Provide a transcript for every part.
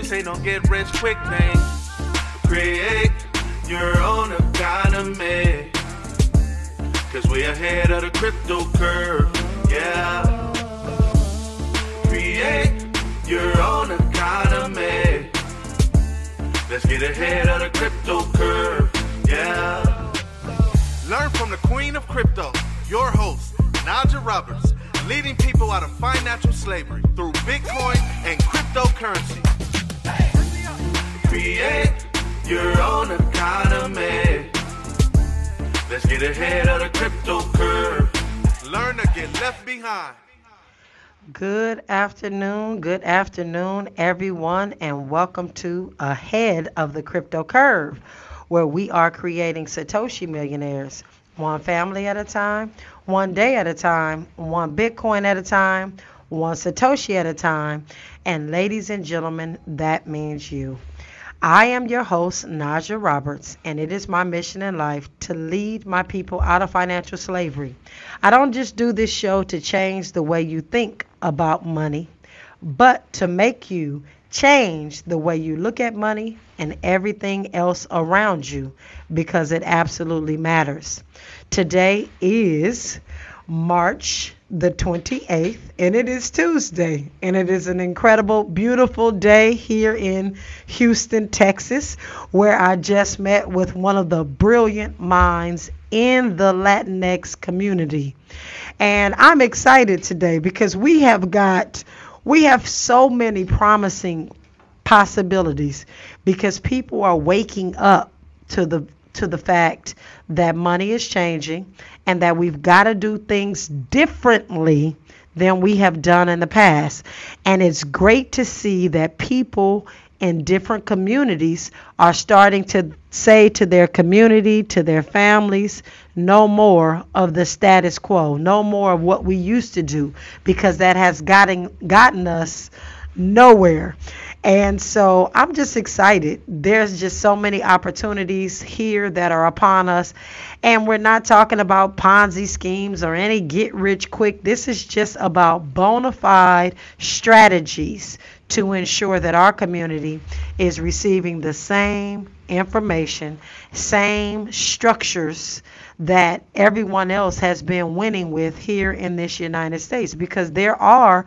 This ain't no get rich quick thing. Create your own economy. Cause we ahead of the crypto curve. Yeah. Create your own economy. Let's get ahead of the crypto curve. Yeah. Learn from the queen of crypto, your host, Naja Roberts, leading people out of financial slavery through Bitcoin and cryptocurrency. Create your own economy. Let's get ahead of the crypto curve. Learn to get left behind. Good afternoon, good afternoon, everyone, and welcome to Ahead of the Crypto Curve, where we are creating Satoshi millionaires, one family at a time, one day at a time, one Bitcoin at a time, one Satoshi at a time. And ladies and gentlemen, that means you. I am your host, Naja Roberts, and it is my mission in life to lead my people out of financial slavery. I don't just do this show to change the way you think about money, but to make you change the way you look at money and everything else around you because it absolutely matters. Today is March the 28th, and it is Tuesday, and it is an incredible, beautiful day here in Houston, Texas, where I just met with one of the brilliant minds in the Latinx community. And I'm excited today because we have got we have so many promising possibilities because people are waking up to the to the fact that money is changing and that we've got to do things differently than we have done in the past. And it's great to see that people in different communities are starting to say to their community, to their families, no more of the status quo, no more of what we used to do, because that has gotten gotten us nowhere. And so I'm just excited. There's just so many opportunities here that are upon us. And we're not talking about Ponzi schemes or any get rich quick. This is just about bona fide strategies to ensure that our community is receiving the same information, same structures that everyone else has been winning with here in this United States because there are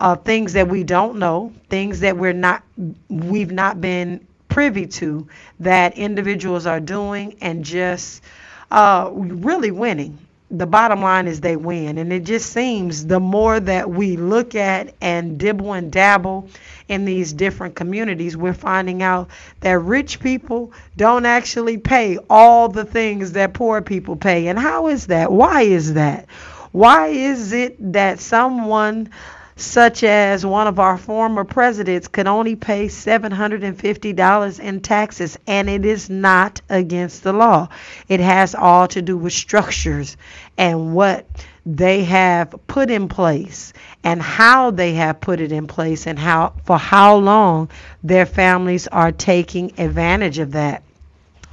uh, things that we don't know, things that we're not, we've not been privy to, that individuals are doing and just uh, really winning. The bottom line is they win, and it just seems the more that we look at and dibble and dabble in these different communities, we're finding out that rich people don't actually pay all the things that poor people pay. And how is that? Why is that? Why is it that someone such as one of our former presidents could only pay $750 in taxes, and it is not against the law. It has all to do with structures and what they have put in place and how they have put it in place and how for how long their families are taking advantage of that.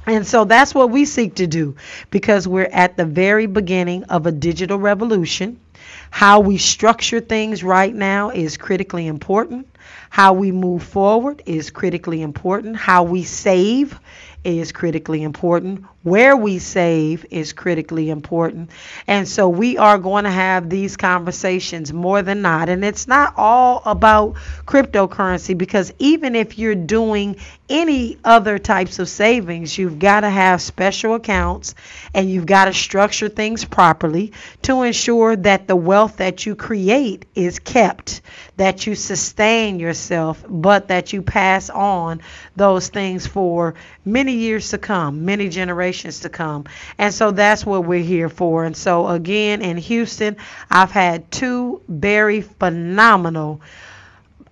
And so that's what we seek to do because we're at the very beginning of a digital revolution. How we structure things right now is critically important. How we move forward is critically important. How we save is critically important. Where we save is critically important. And so we are going to have these conversations more than not. And it's not all about cryptocurrency because even if you're doing any other types of savings, you've got to have special accounts and you've got to structure things properly to ensure that the wealth that you create is kept, that you sustain yourself, but that you pass on those things for many years to come, many generations to come. And so that's what we're here for. And so, again, in Houston, I've had two very phenomenal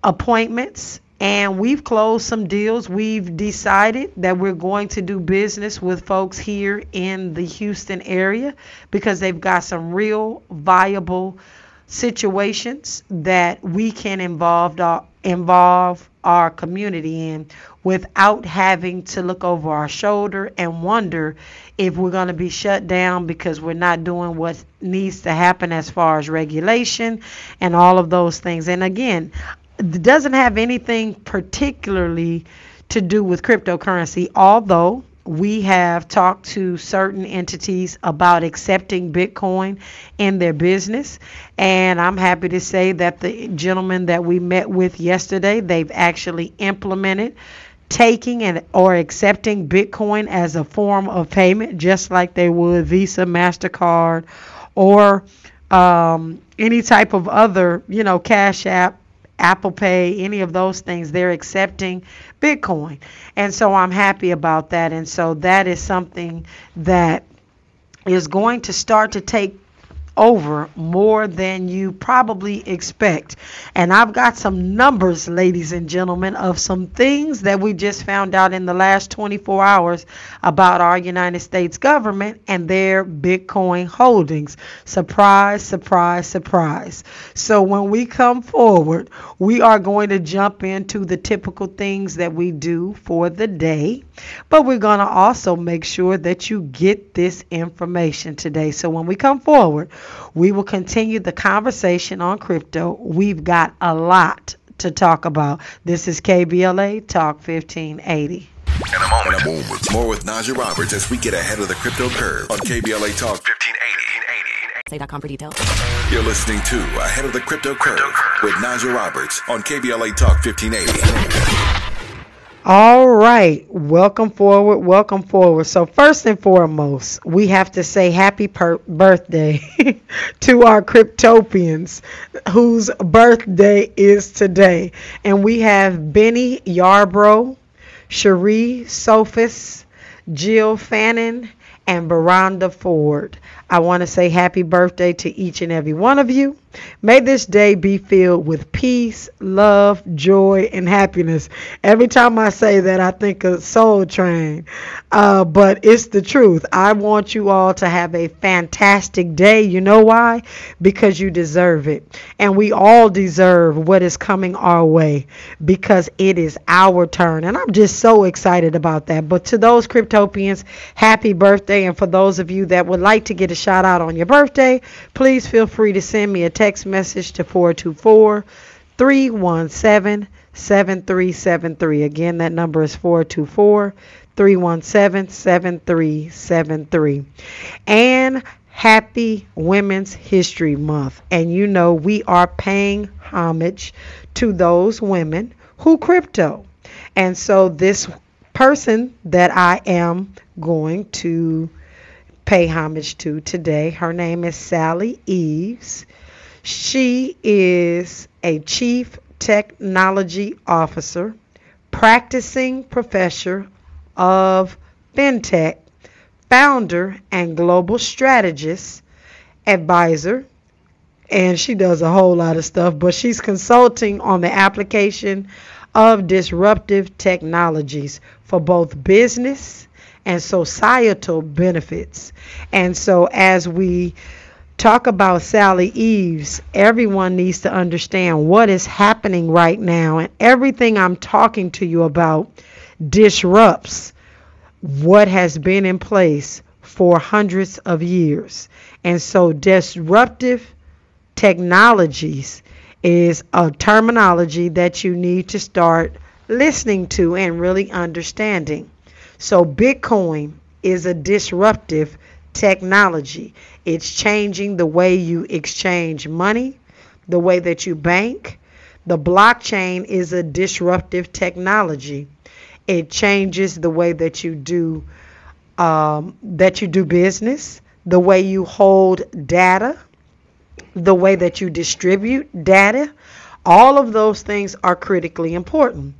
appointments and we've closed some deals. We've decided that we're going to do business with folks here in the Houston area because they've got some real viable situations that we can involve our, uh, involve our community in without having to look over our shoulder and wonder if we're going to be shut down because we're not doing what needs to happen as far as regulation and all of those things. And again, doesn't have anything particularly to do with cryptocurrency, although we have talked to certain entities about accepting Bitcoin in their business. And I'm happy to say that the gentleman that we met with yesterday, they've actually implemented taking and or accepting Bitcoin as a form of payment, just like they would Visa, Mastercard, or um, any type of other, you know, Cash App, Apple Pay, any of those things. They're accepting Bitcoin, and so I'm happy about that. And so that is something that is going to start to take over more than you probably expect. And I've got some numbers, ladies and gentlemen, of some things that we just found out in the last 24 hours about our United States government and their Bitcoin holdings. Surprise, surprise, surprise. So when we come forward, we are going to jump into the typical things that we do for the day, but we're going to also make sure that you get this information today. So when we come forward, we will continue the conversation on crypto. We've got a lot to talk about. This is KBLA Talk 1580. In a moment, in a moment. more with Naja Roberts as we get ahead of the crypto curve on KBLA Talk 1580. Say.com for details. You're listening to Ahead of the Crypto Curve with Naja Roberts on KBLA Talk 1580. All right, welcome forward, welcome forward. So, first and foremost, we have to say happy per- birthday to our Cryptopians whose birthday is today. And we have Benny Yarbrough, Cherie Sophis, Jill Fannin, and Veranda Ford. I want to say happy birthday to each and every one of you. May this day be filled with peace, love, joy, and happiness. Every time I say that, I think of Soul Train, uh, but it's the truth. I want you all to have a fantastic day. You know why? Because you deserve it. And we all deserve what is coming our way because it is our turn. And I'm just so excited about that. But to those Cryptopians, happy birthday. And for those of you that would like to get a shout out on your birthday, please feel free to send me a text message to 424 317 7373. Again, that number is 424 317 7373. And happy Women's History Month. And you know, we are paying homage to those women who crypto. And so, this person that I am going to pay homage to today, her name is Sally Eaves. She is a chief technology officer, practicing professor of fintech, founder and global strategist, advisor, and she does a whole lot of stuff, but she's consulting on the application of disruptive technologies for both business and societal benefits. And so as we talk about Sally Eaves, everyone needs to understand what is happening right now. And everything I'm talking to you about disrupts what has been in place for hundreds of years. And so, disruptive technologies is a terminology that you need to start listening to and really understanding. So, Bitcoin is a disruptive technology. It's changing the way you exchange money, the way that you bank. The blockchain is a disruptive technology. It changes the way that you do um, that you do business, the way you hold data, the way that you distribute data. All of those things are critically important.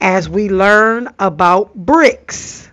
As we learn about BRICS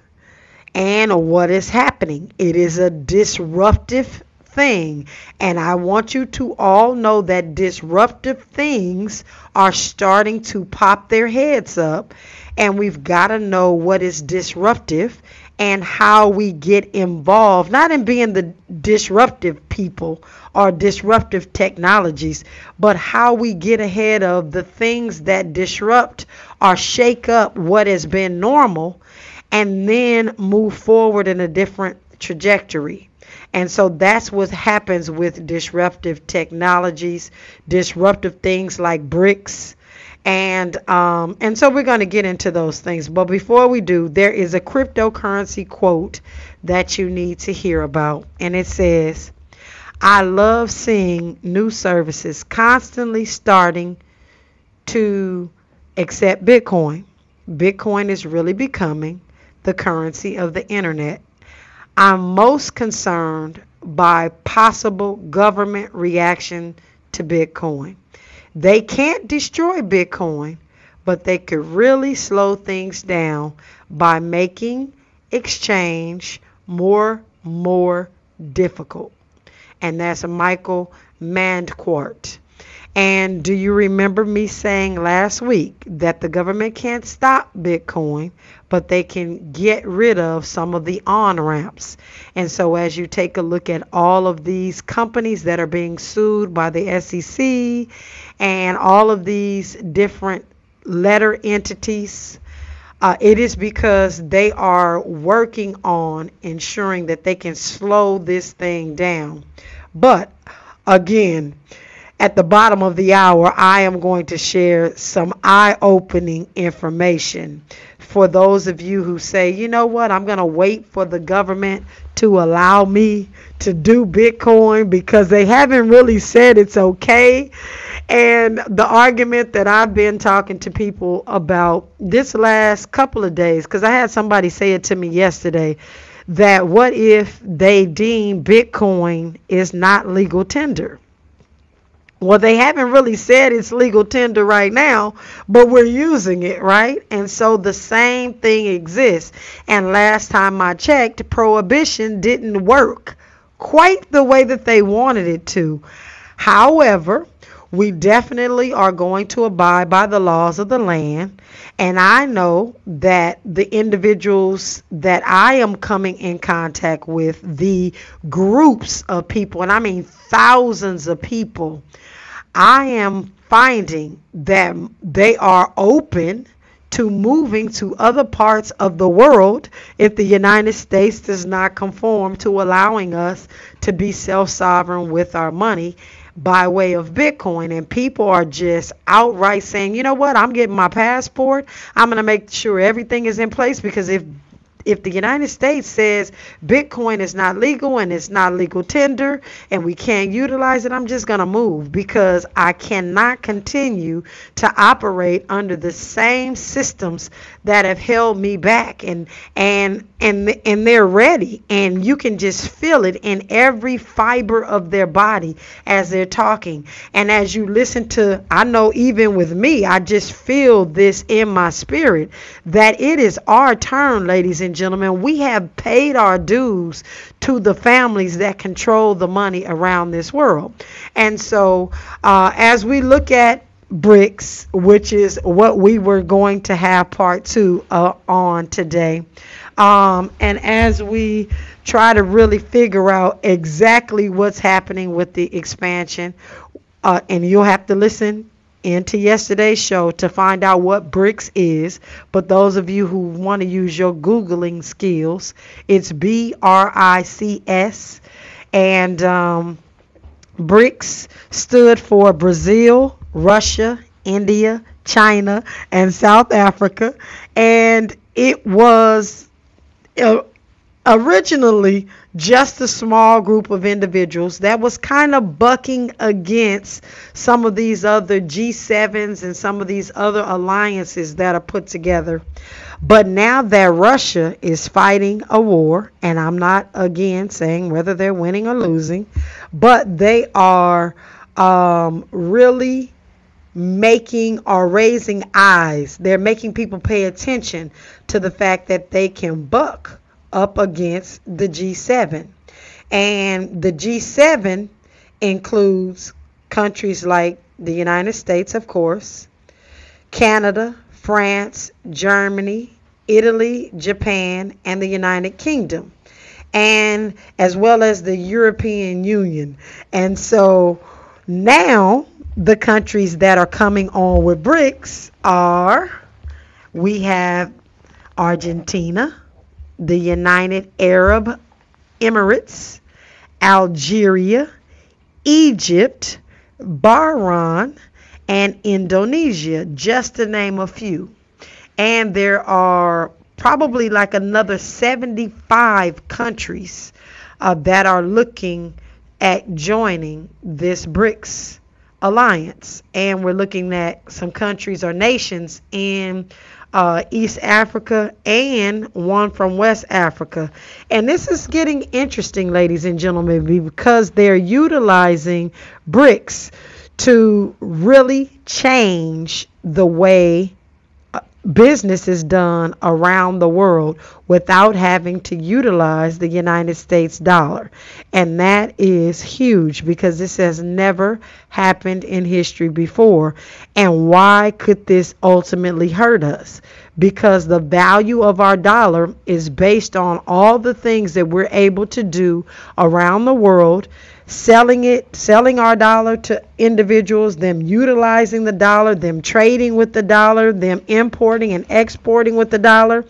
and what is happening, it is a disruptive thing. And I want you to all know that disruptive things are starting to pop their heads up. And we've got to know what is disruptive and how we get involved, not in being the disruptive people or disruptive technologies, but how we get ahead of the things that disrupt or shake up what has been normal and then move forward in a different trajectory. And so that's what happens with disruptive technologies, disruptive things like BRICS. And um, and so we're going to get into those things. But before we do, there is a cryptocurrency quote that you need to hear about, and it says, "I love seeing new services constantly starting to accept Bitcoin. Bitcoin is really becoming the currency of the internet. I'm most concerned by possible government reaction to Bitcoin. They can't destroy Bitcoin, but they could really slow things down by making exchange more more difficult. And that's Michael Marquardt. And do you remember me saying last week that the government can't stop Bitcoin, but they can get rid of some of the on ramps? And so, as you take a look at all of these companies that are being sued by the SEC and all of these different letter entities, uh, it is because they are working on ensuring that they can slow this thing down. But again, at the bottom of the hour, I am going to share some eye opening information for those of you who say, you know what, I'm going to wait for the government to allow me to do Bitcoin because they haven't really said it's okay. And the argument that I've been talking to people about this last couple of days, because I had somebody say it to me yesterday, that what if they deem Bitcoin is not legal tender? Well, they haven't really said it's legal tender right now, but we're using it, right? And so the same thing exists. And last time I checked, prohibition didn't work quite the way that they wanted it to. However, we definitely are going to abide by the laws of the land. And I know that the individuals that I am coming in contact with, the groups of people, and I mean thousands of people, I am finding that they are open to moving to other parts of the world if the United States does not conform to allowing us to be self sovereign with our money by way of Bitcoin. And people are just outright saying, you know what, I'm getting my passport. I'm going to make sure everything is in place because if if the United States says Bitcoin is not legal and it's not legal tender and we can't utilize it, I'm just going to move because I cannot continue to operate under the same systems that have held me back and and and and they're ready and you can just feel it in every fiber of their body as they're talking. And as you listen to I know even with me I just feel this in my spirit that it is our turn ladies and gentlemen we have paid our dues to the families that control the money around this world and so uh, as we look at BRICS, which is what we were going to have part two uh, on today. Um, and as we try to really figure out exactly what's happening with the expansion, uh, and you'll have to listen into yesterday's show to find out what BRICS is. But those of you who want to use your Googling skills, it's B R I C S. And um, BRICS stood for Brazil, Russia, India, China, and South Africa. And it was uh, originally just a small group of individuals that was kind of bucking against some of these other G7s and some of these other alliances that are put together. But now that Russia is fighting a war, and I'm not again saying whether they're winning or losing, but they are um, really making or raising eyes. They're making people pay attention to the fact that they can buck up against the G7. And the G7 includes countries like the United States, of course, Canada, France, Germany, Italy, Japan, and the United Kingdom, and as well as the European Union. And so now the countries that are coming on with BRICS are we have Argentina, the United Arab Emirates, Algeria, Egypt, Bahrain, and Indonesia, just to name a few. And there are probably like another 75 countries uh, that are looking at joining this BRICS alliance. And we're looking at some countries or nations in uh, East Africa and one from West Africa. And this is getting interesting, ladies and gentlemen, because they're utilizing BRICS to really change the way business is done around the world without having to utilize the United States dollar. And that is huge because this has never happened in history before. And why could this ultimately hurt us? Because the value of our dollar is based on all the things that we're able to do around the world selling it, selling our dollar to individuals, them utilizing the dollar, them trading with the dollar, them importing and exporting with the dollar.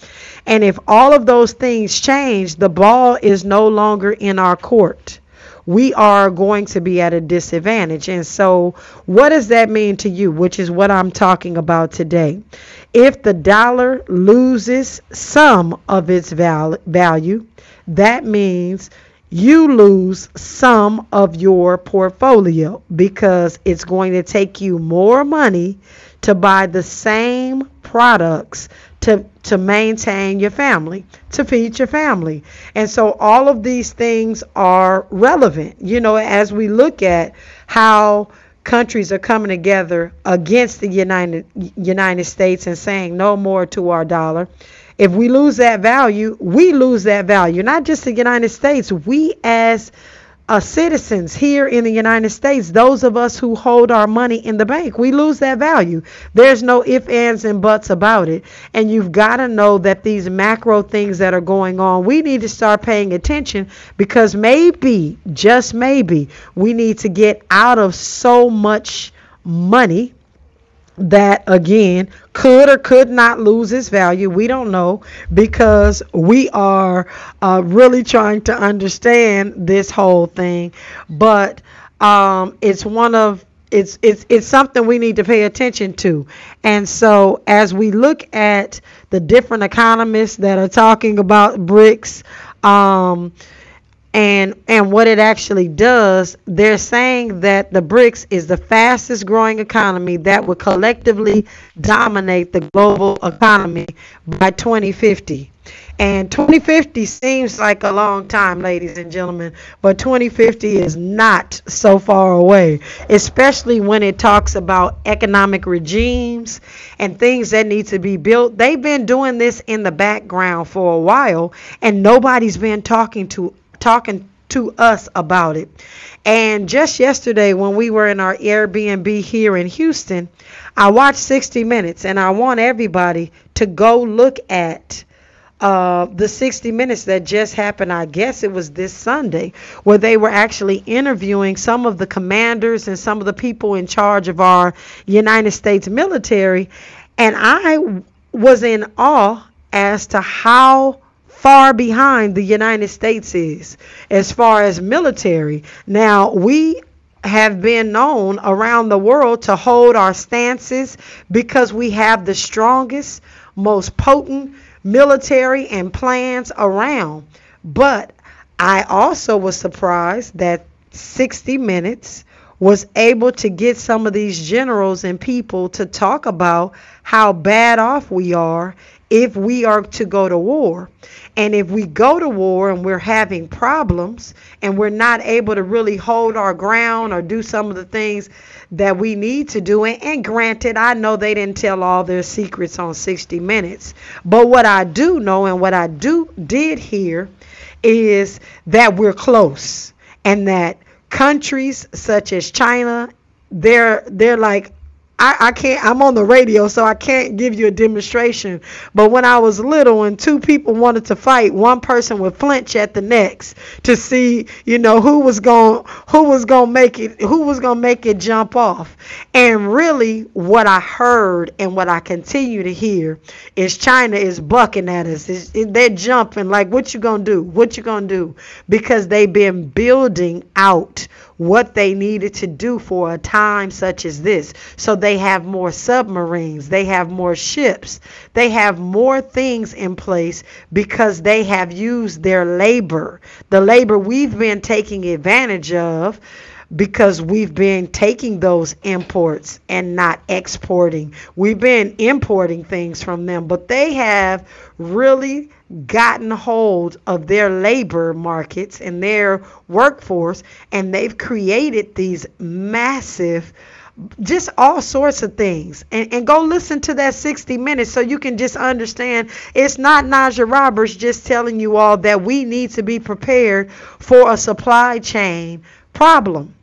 And if all of those things change, the ball is no longer in our court. We are going to be at a disadvantage. And so, what does that mean to you? Which is what I'm talking about today. If the dollar loses some of its val- value, that means you lose some of your portfolio because it's going to take you more money to buy the same products to to maintain your family, to feed your family. And so all of these things are relevant, you know, as we look at how countries are coming together against the United United States and saying no more to our dollar if we lose that value, we lose that value. Not just the United States, we as uh, citizens here in the United States, those of us who hold our money in the bank, we lose that value. There's no ifs, ands, and buts about it. And you've got to know that these macro things that are going on, we need to start paying attention because maybe, just maybe, we need to get out of so much money that again could or could not lose its value. We don't know because we are uh, really trying to understand this whole thing. But um, it's one of it's it's it's something we need to pay attention to. And so as we look at the different economists that are talking about BRICS. Um, and and what it actually does they're saying that the BRICS is the fastest growing economy that will collectively dominate the global economy by 2050 and 2050 seems like a long time ladies and gentlemen but 2050 is not so far away especially when it talks about economic regimes and things that need to be built. They've been doing this in the background for a while and nobody's been talking to talking to us about it. And just yesterday, when we were in our Airbnb here in Houston, I watched 60 Minutes, and I want everybody to go look at uh, the 60 Minutes that just happened. I guess it was this Sunday, where they were actually interviewing some of the commanders and some of the people in charge of our United States military. And I was in awe as to how far behind the United States is as far as military. Now, we have been known around the world to hold our stances because we have the strongest, most potent military and plans around. But I also was surprised that 60 Minutes was able to get some of these generals and people to talk about how bad off we are if we are to go to war. And if we go to war and we're having problems and we're not able to really hold our ground or do some of the things that we need to do, and, granted, I know they didn't tell all their secrets on 60 Minutes, but what I do know and what I do did hear is that we're close and that countries such as China they're they're like I, I can't I'm on the radio so I can't give you a demonstration. But when I was little and two people wanted to fight, one person would flinch at the next to see, you know, who was going who was to make it who was to make it jump off. And really what I heard and what I continue to hear is China is bucking at us. It's, it, they're jumping like what you to do? What you to do? Because they've been building out what they needed to do for a time such as this. So they have more submarines, they have more ships, they have more things in place because they have used their labor. The labor we've been taking advantage of because we've been taking those imports and not exporting. We've been importing things from them, but they have really gotten hold of their labor markets and their workforce and they've created these massive just all sorts of things. And, and go listen to that 60 minutes so you can just understand. It's not Naja Roberts just telling you all that we need to be prepared for a supply chain problem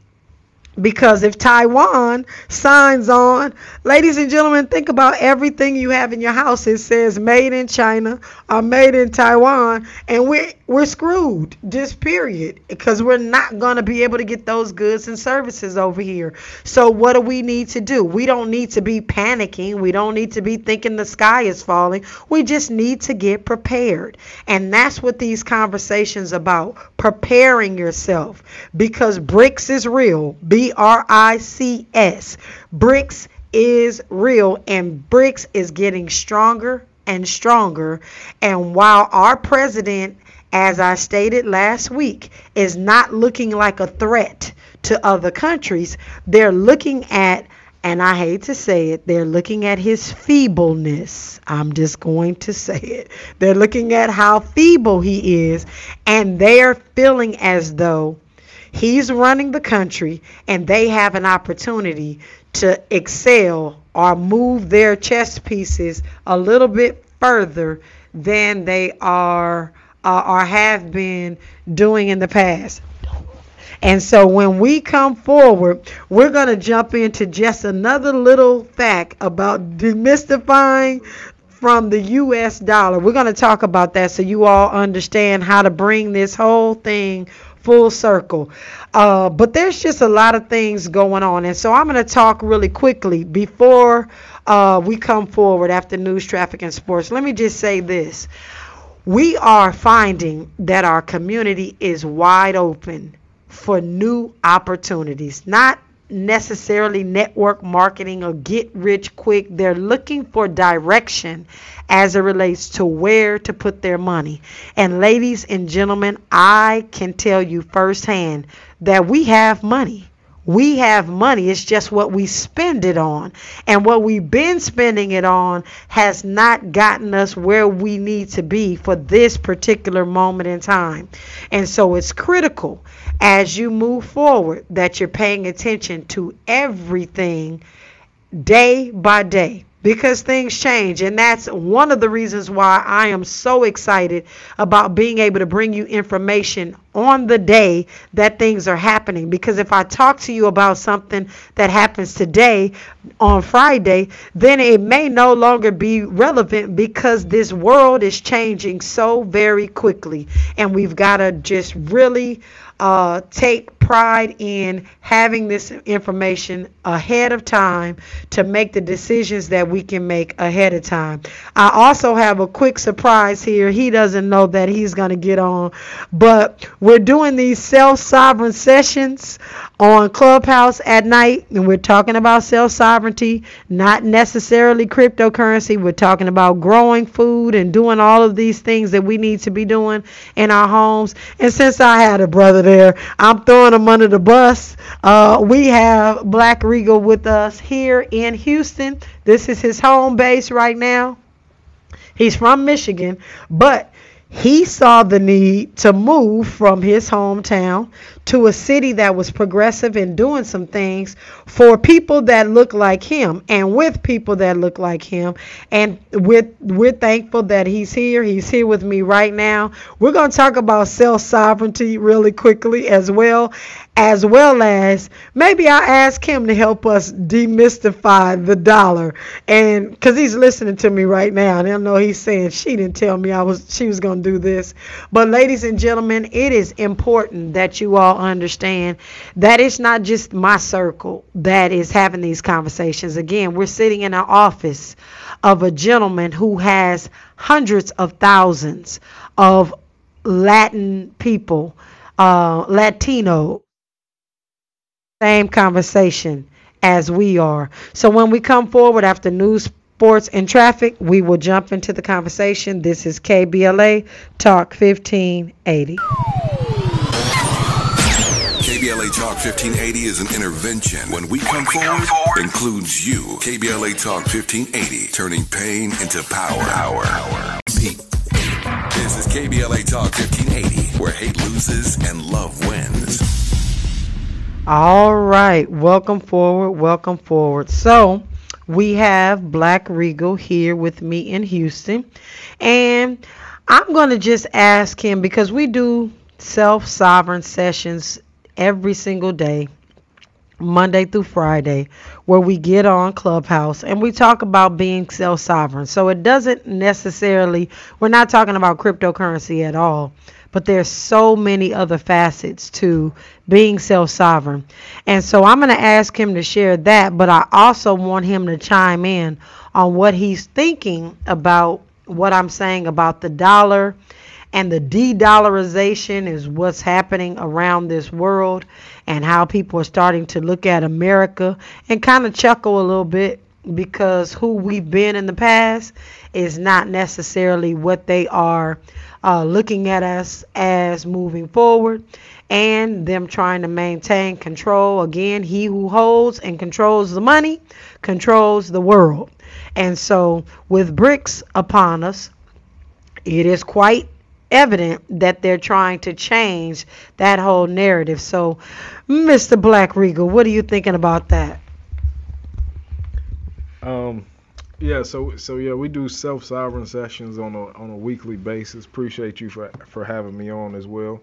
because if Taiwan signs on, ladies and gentlemen, think about everything you have in your house. It says made in China or made in Taiwan, and we're we're screwed. Just period. Because we're not gonna be able to get those goods and services over here. So what do we need to do? We don't need to be panicking. We don't need to be thinking the sky is falling. We just need to get prepared. And that's what these conversations about. Preparing yourself. Because BRICS is real. Be B R I C S. BRICS is real and BRICS is getting stronger and stronger. And while our president, as I stated last week, is not looking like a threat to other countries, they're looking at and I hate to say it, they're looking at his feebleness. I'm just going to say it. They're looking at how feeble he is, and they're feeling as though He's running the country, and they have an opportunity to excel or move their chess pieces a little bit further than they are uh, or have been doing in the past. And so when we come forward, we're going to jump into just another little fact about demystifying from the US dollar. We're going to talk about that so you all understand how to bring this whole thing full circle. Uh, but there's just a lot of things going on. And so I'm going to talk really quickly before uh, we come forward after news, traffic, and sports. Let me just say this. We are finding that our community is wide open for new opportunities, not necessarily network marketing or get rich quick. They're looking for direction as it relates to where to put their money. And ladies and gentlemen, I can tell you firsthand that we have money. We have money. It's just what we spend it on. And what we've been spending it on has not gotten us where we need to be for this particular moment in time. And so it's critical as you move forward that you're paying attention to everything day by day because things change. And that's one of the reasons why I am so excited about being able to bring you information on the day that things are happening. Because if I talk to you about something that happens today on Friday, then it may no longer be relevant because this world is changing so very quickly. And we've got to just really uh, take pride in having this information ahead of time to make the decisions that we can make ahead of time. I also have a quick surprise here. He doesn't know that he's going to get on, but we're doing these self sovereign sessions on Clubhouse at night, and we're talking about self sovereignty, not necessarily cryptocurrency. We're talking about growing food and doing all of these things that we need to be doing in our homes. And since I had a brother there, I'm throwing him under the bus. Uh, we have Black Regal with us here in Houston. This is his home base right now. He's from Michigan, but he saw the need to move from his hometown to a city that was progressive and doing some things for people that look like him and with people that look like him. And we're, we're thankful that he's here. He's here with me right now. We're going to talk about self sovereignty really quickly as well as well as maybe I ask him to help us demystify the dollar. And because he's listening to me right now, and I know he's saying she didn't tell me I was she was going to do this. But ladies and gentlemen, it is important that you all understand that it's not just my circle that is having these conversations. Again, we're sitting in an office of a gentleman who has hundreds of thousands of Latin people, uh, Latino same conversation as we are. So when we come forward after news, sports, and traffic, we will jump into the conversation. This is KBLA Talk 1580. KBLA Talk 1580 is an intervention. When we come forward, includes you. KBLA Talk 1580, turning pain into power. Power. Pete. This is KBLA Talk 1580, where hate loses and love wins. All right, welcome forward, welcome forward. So, we have Black Regal here with me in Houston, and I'm going to just ask him because we do self sovereign sessions every single day, Monday through Friday, where we get on Clubhouse and we talk about being self sovereign. So it doesn't necessarily, we're not talking about cryptocurrency at all, but there's so many other facets to being self sovereign. And so I'm going to ask him to share that, but I also want him to chime in on what he's thinking about what I'm saying about the dollar and the de-dollarization is what's happening around this world and how people are starting to look at America and kind of chuckle a little bit because who we've been in the past is not necessarily what they are uh, looking at us as moving forward and them trying to maintain control. Again, he who holds and controls the money controls the world. And so, with BRICS upon us, it is quite evident that they're trying to change that whole narrative. So, Mr. Black Regal, what are you thinking about that? Um, yeah, so so yeah, we do self sovereign sessions on a on a weekly basis. Appreciate you for for having me on as well.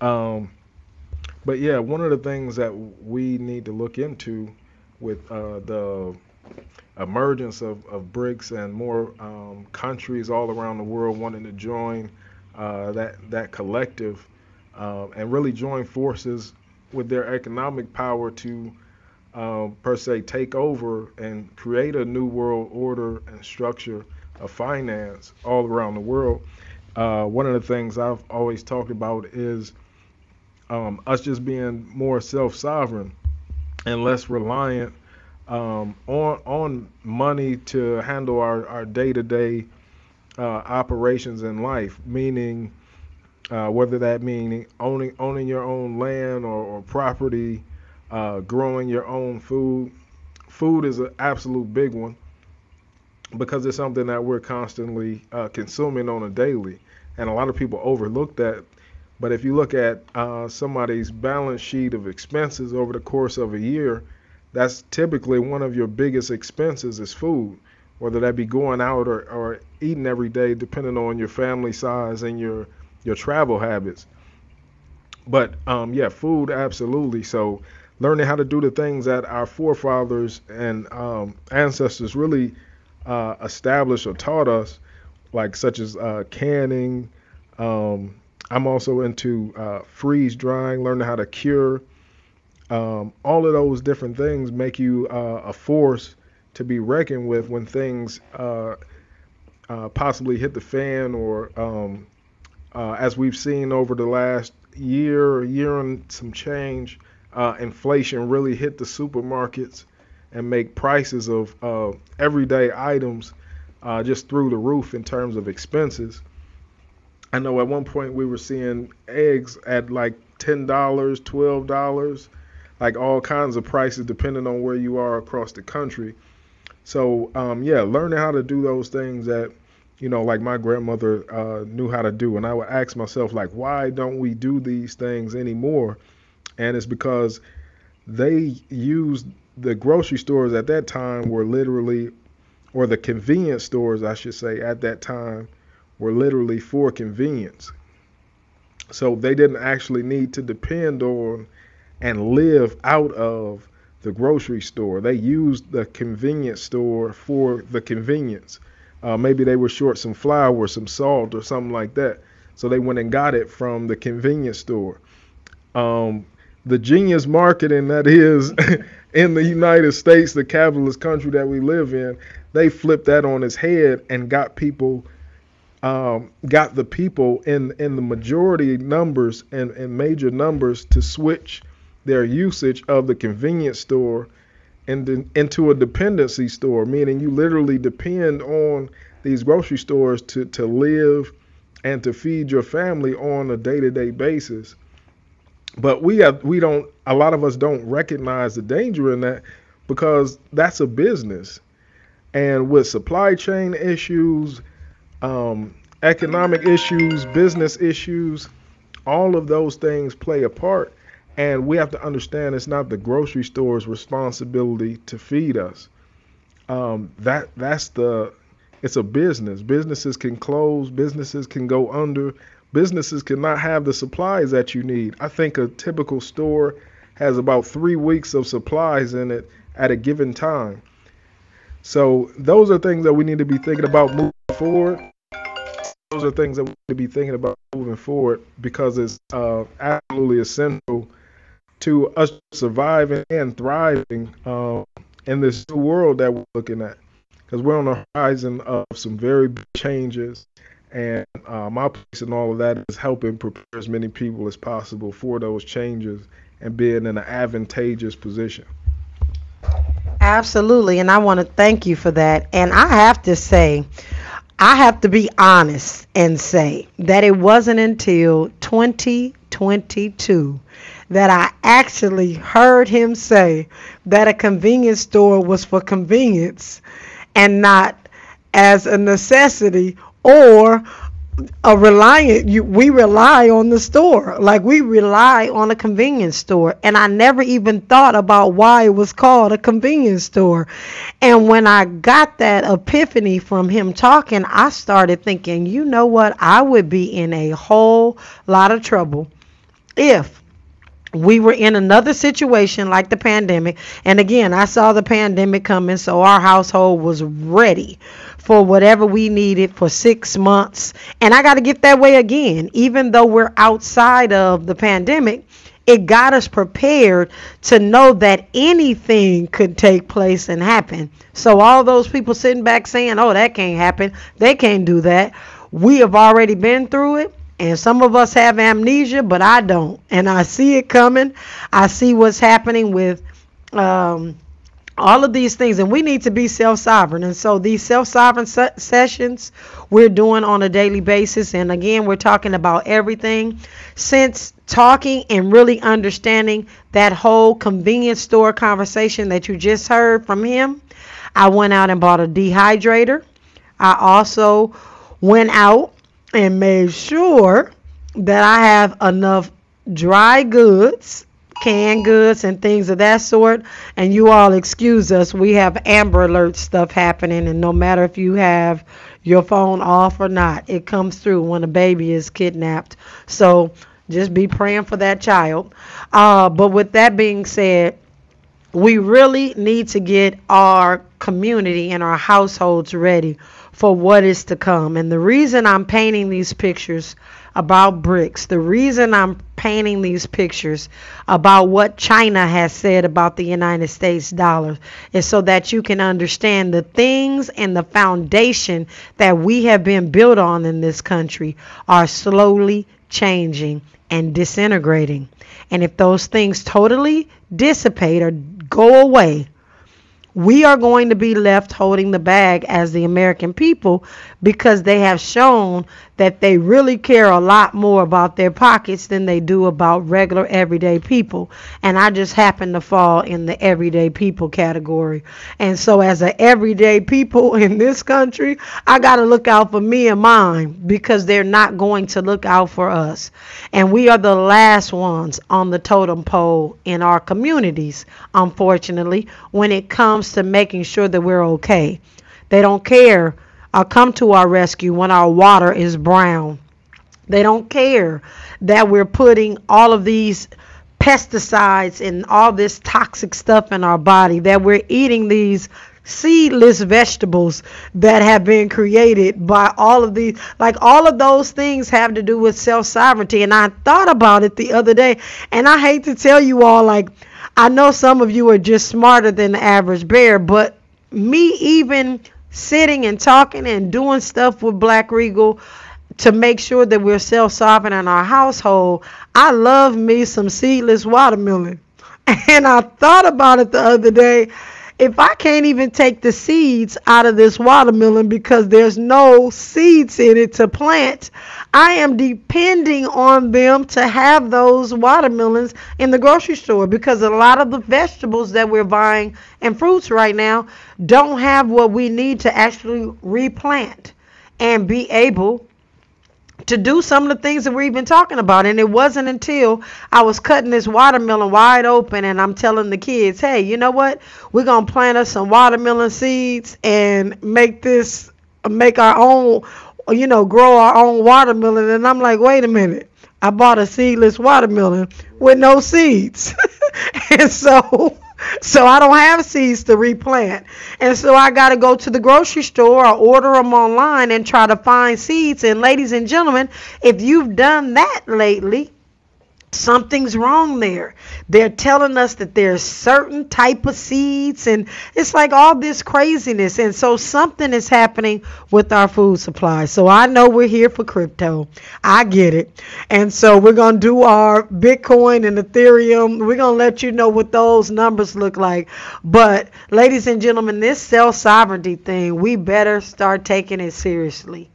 Um, but yeah, one of the things that we need to look into with uh, the emergence of, of BRICS and more um, countries all around the world wanting to join uh, that that collective uh, and really join forces with their economic power to um, per se take over and create a new world order and structure of finance all around the world. Uh, one of the things I've always talked about is um, us just being more self-sovereign and less reliant um, on on money to handle our, our day-to-day uh, operations in life, meaning uh, whether that meaning owning owning your own land or, or property, uh, growing your own food. Food is an absolute big one because it's something that we're constantly uh, consuming on a daily, and a lot of people overlook that. But if you look at uh, somebody's balance sheet of expenses over the course of a year, that's typically one of your biggest expenses is food whether that be going out or, or eating every day, depending on your family size and your your travel habits. But um, yeah, food absolutely. So learning how to do the things that our forefathers and um, ancestors really uh, established or taught us, like such as uh, canning. Um, I'm also into uh, freeze drying, learning how to cure. Um, all of those different things make you uh, a force to be reckoned with when things uh, uh, possibly hit the fan or um, uh, as we've seen over the last year, year and some change, uh, inflation really hit the supermarkets and make prices of uh, everyday items uh, just through the roof in terms of expenses. I know at one point we were seeing eggs at like ten dollars, twelve dollars, like all kinds of prices depending on where you are across the country. So um, yeah, learning how to do those things that you know, like my grandmother uh, knew how to do, and I would ask myself like, why don't we do these things anymore? And it's because they used the grocery stores at that time were literally, or the convenience stores, I should say, at that time were literally for convenience. So they didn't actually need to depend on and live out of the grocery store. They used the convenience store for the convenience. Uh, maybe they were short some flour some salt or something like that. So they went and got it from the convenience store. Um, the genius marketing that is in the United States, the capitalist country that we live in, they flipped that on its head and got people, um, got the people in in the majority numbers and, and major numbers to switch their usage of the convenience store and into a dependency store, meaning you literally depend on these grocery stores to, to live and to feed your family on a day-to-day basis. But we have we don't a lot of us don't recognize the danger in that because that's a business. And with supply chain issues, um, economic issues, business issues, all of those things play a part. And we have to understand it's not the grocery store's responsibility to feed us. Um, that that's the it's a business. Businesses can close, businesses can go under, businesses cannot have the supplies that you need. I think a typical store has about three weeks of supplies in it at a given time. So those are things that we need to be thinking about moving forward. Those are things that we need to be thinking about moving forward because it's uh, absolutely essential to us surviving and thriving uh, in this new world that we're looking at. Because we're on the horizon of some very big changes, and uh, my place in all of that is helping prepare as many people as possible for those changes and being in an advantageous position. Absolutely, and I want to thank you for that. And I have to say, I have to be honest and say that it wasn't until 2022 that I actually heard him say that a convenience store was for convenience and not as a necessity or a reliant you, we rely on the store. Like we rely on a convenience store. And i never even thought about why it was called a convenience store. And when i got that epiphany from him talking i started thinking you know what? I would be in a whole lot of trouble if we were in another situation like the pandemic. And again, I saw the pandemic coming, so our household was ready for whatever we needed for six months. And I got to get that way again. Even though we're outside of the pandemic, it got us prepared to know that anything could take place and happen. So, all those people sitting back saying, oh, that can't happen, they can't do that. We have already been through it and some of us have amnesia, but I don't. And I see it coming. I see what's happening with um, all of these things. And we need to be self sovereign. And so these self sovereign se- sessions we're doing on a daily basis. And again, we're talking about everything since talking and really understanding that whole convenience store conversation that you just heard from him. I went out and bought a dehydrator. I also went out and made sure that I have enough dry goods, canned goods, and things of that sort. And you all excuse us, we have Amber Alert stuff happening, and no matter if you have your phone off or not, it comes through when a baby is kidnapped. So just be praying for that child. Uh, but with that being said, we really need to get our community and our households ready for what is to come. And the reason I'm painting these pictures about BRICS, the reason I'm painting these pictures about what China has said about the United States dollar is so that you can understand the things and the foundation that we have been built on in this country are slowly changing and disintegrating. And if those things totally dissipate or go away, we are going to be left holding the bag as the American people because they have shown that they really care a lot more about their pockets than they do about regular everyday people. And I just happen to fall in the everyday people category. And so, as a everyday people in this country, I got to look out for me and mine because they're not going to look out for us. And we are the last ones on the totem pole in our communities, unfortunately, when it comes to making sure that we're okay. They don't care uh, come to our rescue when our water is brown. They don't care that we're putting all of these pesticides and all this toxic stuff in our body, that we're eating these seedless vegetables that have been created by all of these like all of those things have to do with self-sovereignty and I thought about it the other day and I hate to tell you all like I know some of you are just smarter than the average bear but me even sitting and talking and doing stuff with Black Regal to make sure that we're self-sovereign in our household. I love me some seedless watermelon. And I thought about it the other day. If I can't even take the seeds out of this watermelon because there's no seeds in it to plant, I am depending on them to have those watermelons in the grocery store because a lot of the vegetables that we're buying and fruits right now don't have what we need to actually replant and be able to do some of the things that we've been talking about. And it wasn't until I was cutting this watermelon wide open and I'm telling the kids, hey, you know what? We're going to plant us some watermelon seeds and make this, make our own, you know, grow our own watermelon. And I'm like, wait a minute. I bought a seedless watermelon with no seeds. and so so I don't have seeds to replant. And so I got to go to the grocery store or order them online and try to find seeds. And ladies and gentlemen, if you've done that lately, something's wrong there. They're telling us that there's certain type of seeds and it's like all this craziness. And so something is happening with our food supply. So i know we're here for crypto. I get it. And so we're going to do our bitcoin and ethereum. We're going to let you know what those numbers look like. But ladies and gentlemen this self sovereignty thing we better start taking it seriously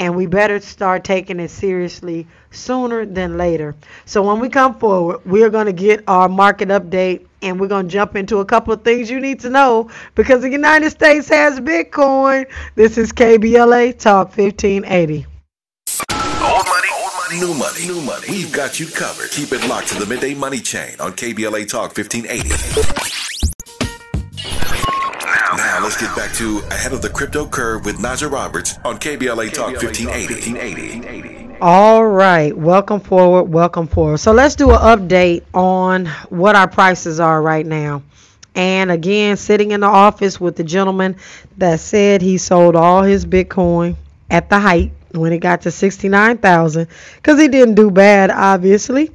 and we better start taking it seriously sooner than later. So when we come forward, we are going to get our market update and we're going to jump into a couple of things you need to know because the United States has Bitcoin. This is KBLA Talk 1580. Old money, old money, new money, new money. We've got you covered. Keep it locked to the midday money chain on KBLA Talk 1580. Now let's get back to Ahead of the Crypto Curve with Najah Roberts on KBLA Talk 1580. All right, welcome forward, welcome forward. So let's do an update on what our prices are right now. And again, sitting in the office with the gentleman that said he sold all his Bitcoin at the height when it got to 69,000 because he didn't do bad, obviously.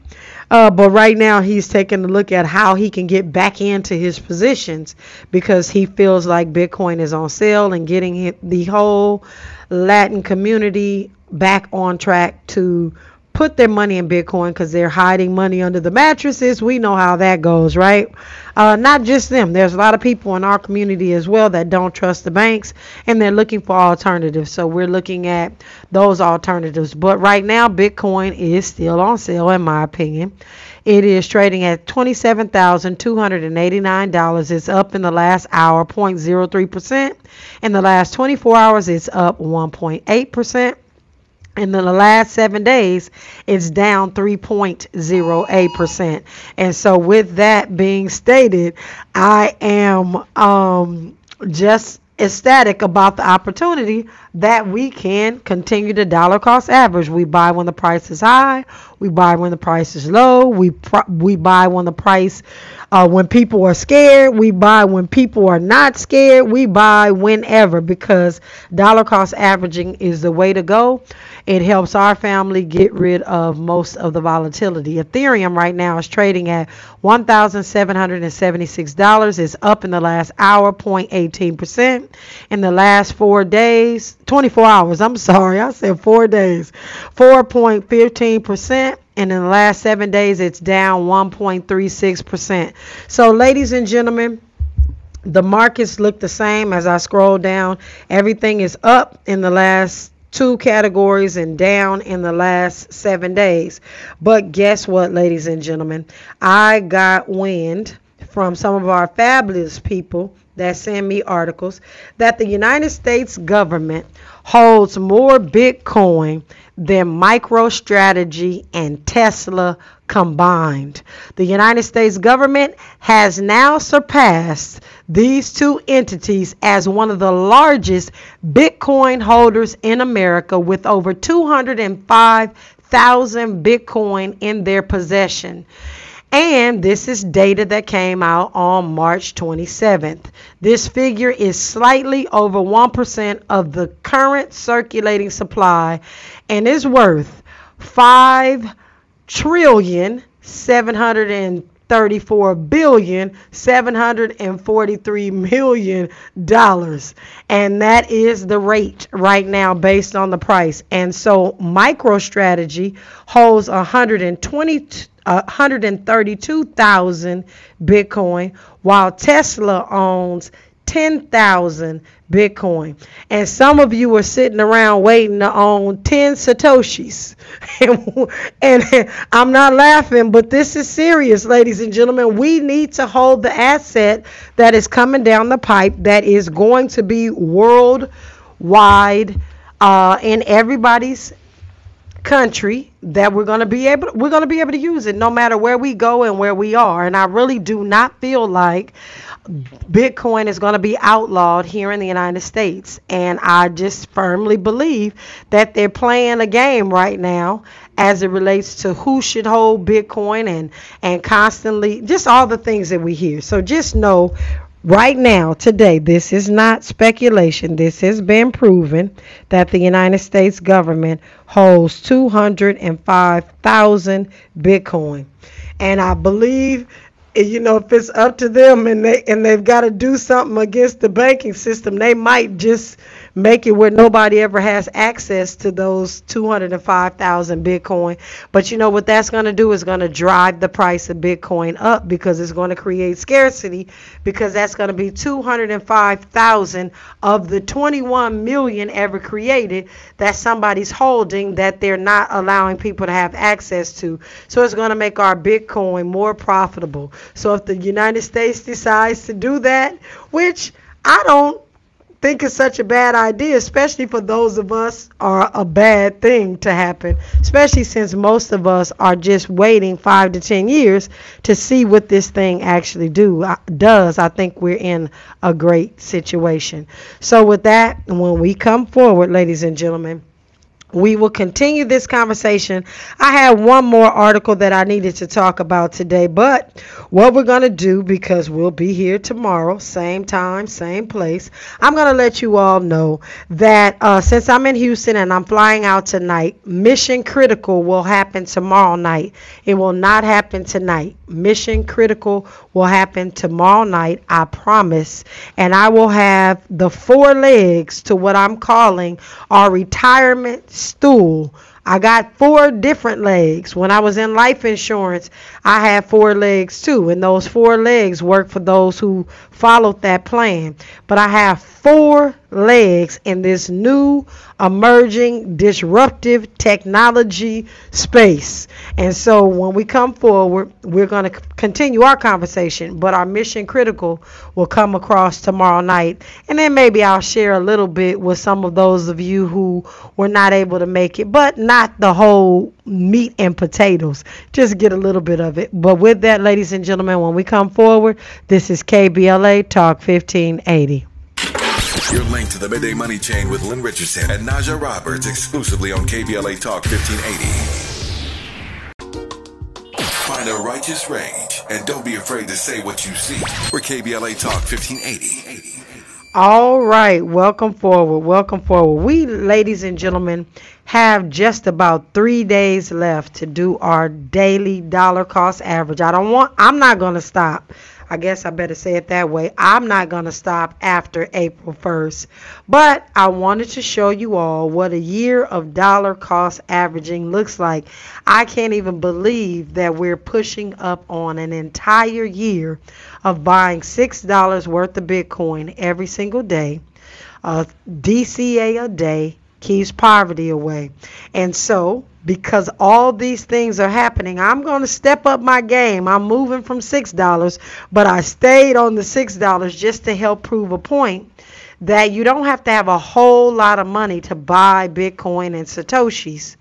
Uh, but right now, he's taking a look at how he can get back into his positions because he feels like Bitcoin is on sale and getting the whole Latin community back on track to put their money in Bitcoin because they're hiding money under the mattresses. We know how that goes, right? Uh, not just them. There's a lot of people in our community as well that don't trust the banks and they're looking for alternatives. So we're looking at those alternatives. But right now, Bitcoin is still on sale, in my opinion. It is trading at $27,289. It's up in the last hour, 0.03%. In the last 24 hours, it's up 1.8%. And in the last seven days, it's down 3.08%. And so, with that being stated, I am um, just ecstatic about the opportunity that we can continue the dollar cost average. We buy when the price is high, we buy when the price is low, we we buy when the price uh, when people are scared, we buy when people are not scared, we buy whenever because dollar cost averaging is the way to go. It helps our family get rid of most of the volatility. Ethereum right now is trading at $1,776. It's up in the last hour, 0.18%. In the last four days, 24 hours, I'm sorry, I said four days, 4.15%. And in the last seven days, it's down 1.36%. So, ladies and gentlemen, the markets look the same as I scroll down. Everything is up in the last two categories and down in the last seven days. But guess what, ladies and gentlemen? I got wind from some of our fabulous people that send me articles that the United States government holds more Bitcoin than MicroStrategy and Tesla combined. The United States government has now surpassed these two entities as one of the largest Bitcoin holders in America with over 205,000 Bitcoin in their possession. And this is data that came out on March 27th. This figure is slightly over 1% of the current circulating supply and is worth 5 trillion 734 billion 743 million dollars and that is the rate right now based on the price and so microstrategy holds 120 132,000 Bitcoin, while Tesla owns 10,000 Bitcoin. And some of you are sitting around waiting to own 10 Satoshis. and, I'm not laughing, but this is serious, ladies and gentlemen. We need to hold the asset that is coming down the pipe that is going to be worldwide uh, in everybody's country that we're going to be able we're going to be able to use it no matter where we go and where we are and I really do not feel like Bitcoin is going to be outlawed here in the United States and I just firmly believe that they're playing a game right now as it relates to who should hold Bitcoin and and constantly just all the things that we hear. So just know right now, today, this is not speculation. This has been proven that the United States government holds 205,000 Bitcoin. And I believe eh, you know if it's up to them and they and they've got to do something against the banking system they might just make it where nobody ever has access to those 205,000 Bitcoin. But you know what that's going to do is going to drive the price of Bitcoin up because it's going to create scarcity because that's going to be 205,000 of the 21 million ever created that somebody's holding that they're not allowing people to have access to. So it's going to make our Bitcoin more profitable. So if the United States decides to do that, which I don't think it's such a bad idea, especially for those of us are a bad thing to happen, especially since most of us are just waiting five to ten years to see what this thing actually do uh, does. I think we're in a great situation. So with that, when we come forward, ladies and gentlemen we will continue this conversation. I have one more article that I needed to talk about today, but what we're going to do, because we'll be here tomorrow, same time, same place, I'm going to let you all know that uh, since I'm in Houston and I'm flying out tonight, Mission Critical will happen tomorrow night. It will not happen tonight. Mission Critical will happen tomorrow night, I promise. And I will have the four legs to what I'm calling our retirement stool. I got four different legs. When I was in life insurance, I had four legs too, and those four legs work for those who followed that plan. But I have four legs in this new emerging disruptive technology space. And so when we come forward, we're going to continue our conversation, but our mission critical will come across tomorrow night. And then maybe I'll share a little bit with some of those of you who were not able to make it, but not the whole meat and potatoes. Just get a little bit of it. But with that, ladies and gentlemen, when we come forward, this is KBLA Talk 1580. You're linked to the Midday Money Chain with Lynn Richardson and Najah Roberts exclusively on KBLA Talk 1580. Find a righteous rage and don't be afraid to say what you see. We're KBLA Talk 1580. All right, welcome forward. Welcome forward. We, ladies and gentlemen, have just about three days left to do our daily dollar cost average. I don't want, I'm not going to stop. I guess I better say it that way. I'm not going to stop after April 1st. But I wanted to show you all what a year of dollar cost averaging looks like. I can't even believe that we're pushing up on an entire year of buying $6 worth of Bitcoin every single day, uh, DCA a day, keeps poverty away. And so, because all these things are happening, I'm going to step up my game. I'm moving from $6, but I stayed on the $6 just to help prove a point that you don't have to have a whole lot of money to buy Bitcoin and Satoshis.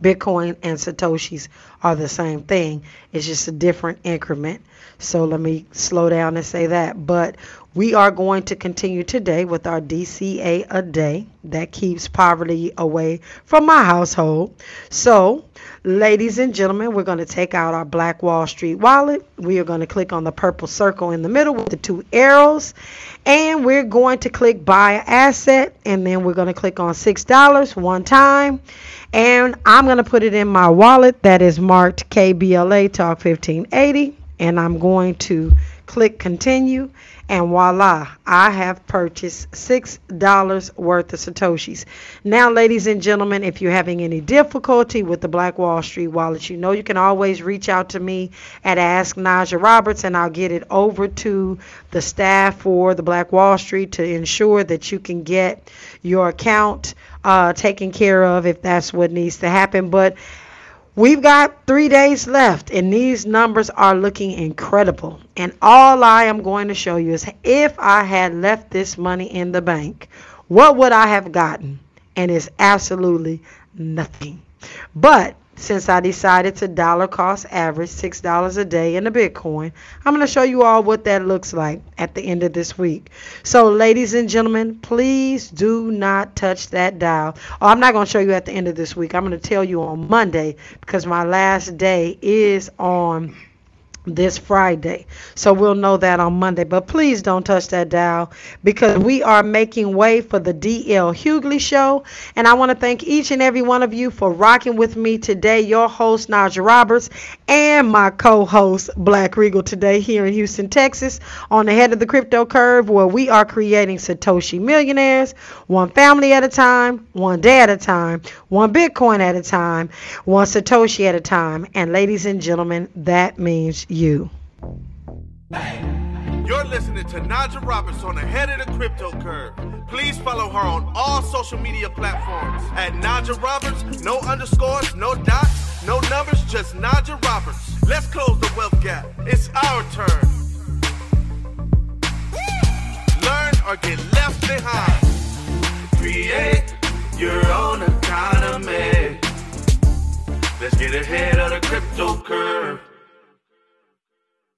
Bitcoin and Satoshis are the same thing. It's just a different increment. So let me slow down and say that. But we are going to continue today with our DCA a day that keeps poverty away from my household. So, ladies and gentlemen, we're going to take out our Black Wall Street wallet. We are going to click on the purple circle in the middle with the two arrows. And we're going to click buy asset. And then we're going to click on $6 one time. And I'm going to put it in my wallet that is marked KBLA Talk 1580 and I'm going to Click continue, and voila, I have purchased $6 worth of Satoshis. Now, ladies and gentlemen, if you're having any difficulty with the Black Wall Street wallet, you know you can always reach out to me at Ask Najah Roberts, and I'll get it over to the staff for the Black Wall Street to ensure that you can get your account uh, taken care of if that's what needs to happen. But We've got three days left, and these numbers are looking incredible. And all I am going to show you is if I had left this money in the bank, what would I have gotten? And it's absolutely nothing. But since I decided to dollar cost average $6 a day in the Bitcoin, I'm going to show you all what that looks like at the end of this week. So, ladies and gentlemen, please do not touch that dial. Oh, I'm not going to show you at the end of this week. I'm going to tell you on Monday because my last day is on this Friday. So we'll know that on Monday. But please don't touch that dial because we are making way for the DL Hughley show. And I want to thank each and every one of you for rocking with me today. Your host, Najah Roberts, and my co host, Black Regal, today here in Houston, Texas, on the head of the crypto curve, where we are creating Satoshi millionaires, one family at a time, one day at a time, one Bitcoin at a time, one Satoshi at a time. And ladies and gentlemen, that means you. You're listening to Najah Roberts on the head of the crypto curve. Please follow her on all social media platforms at Najah Roberts. No underscores, no dots, no numbers, just Najah Roberts. Let's close the wealth gap. It's our turn. Learn or get left behind. Create your own economy. Let's get ahead of the crypto curve.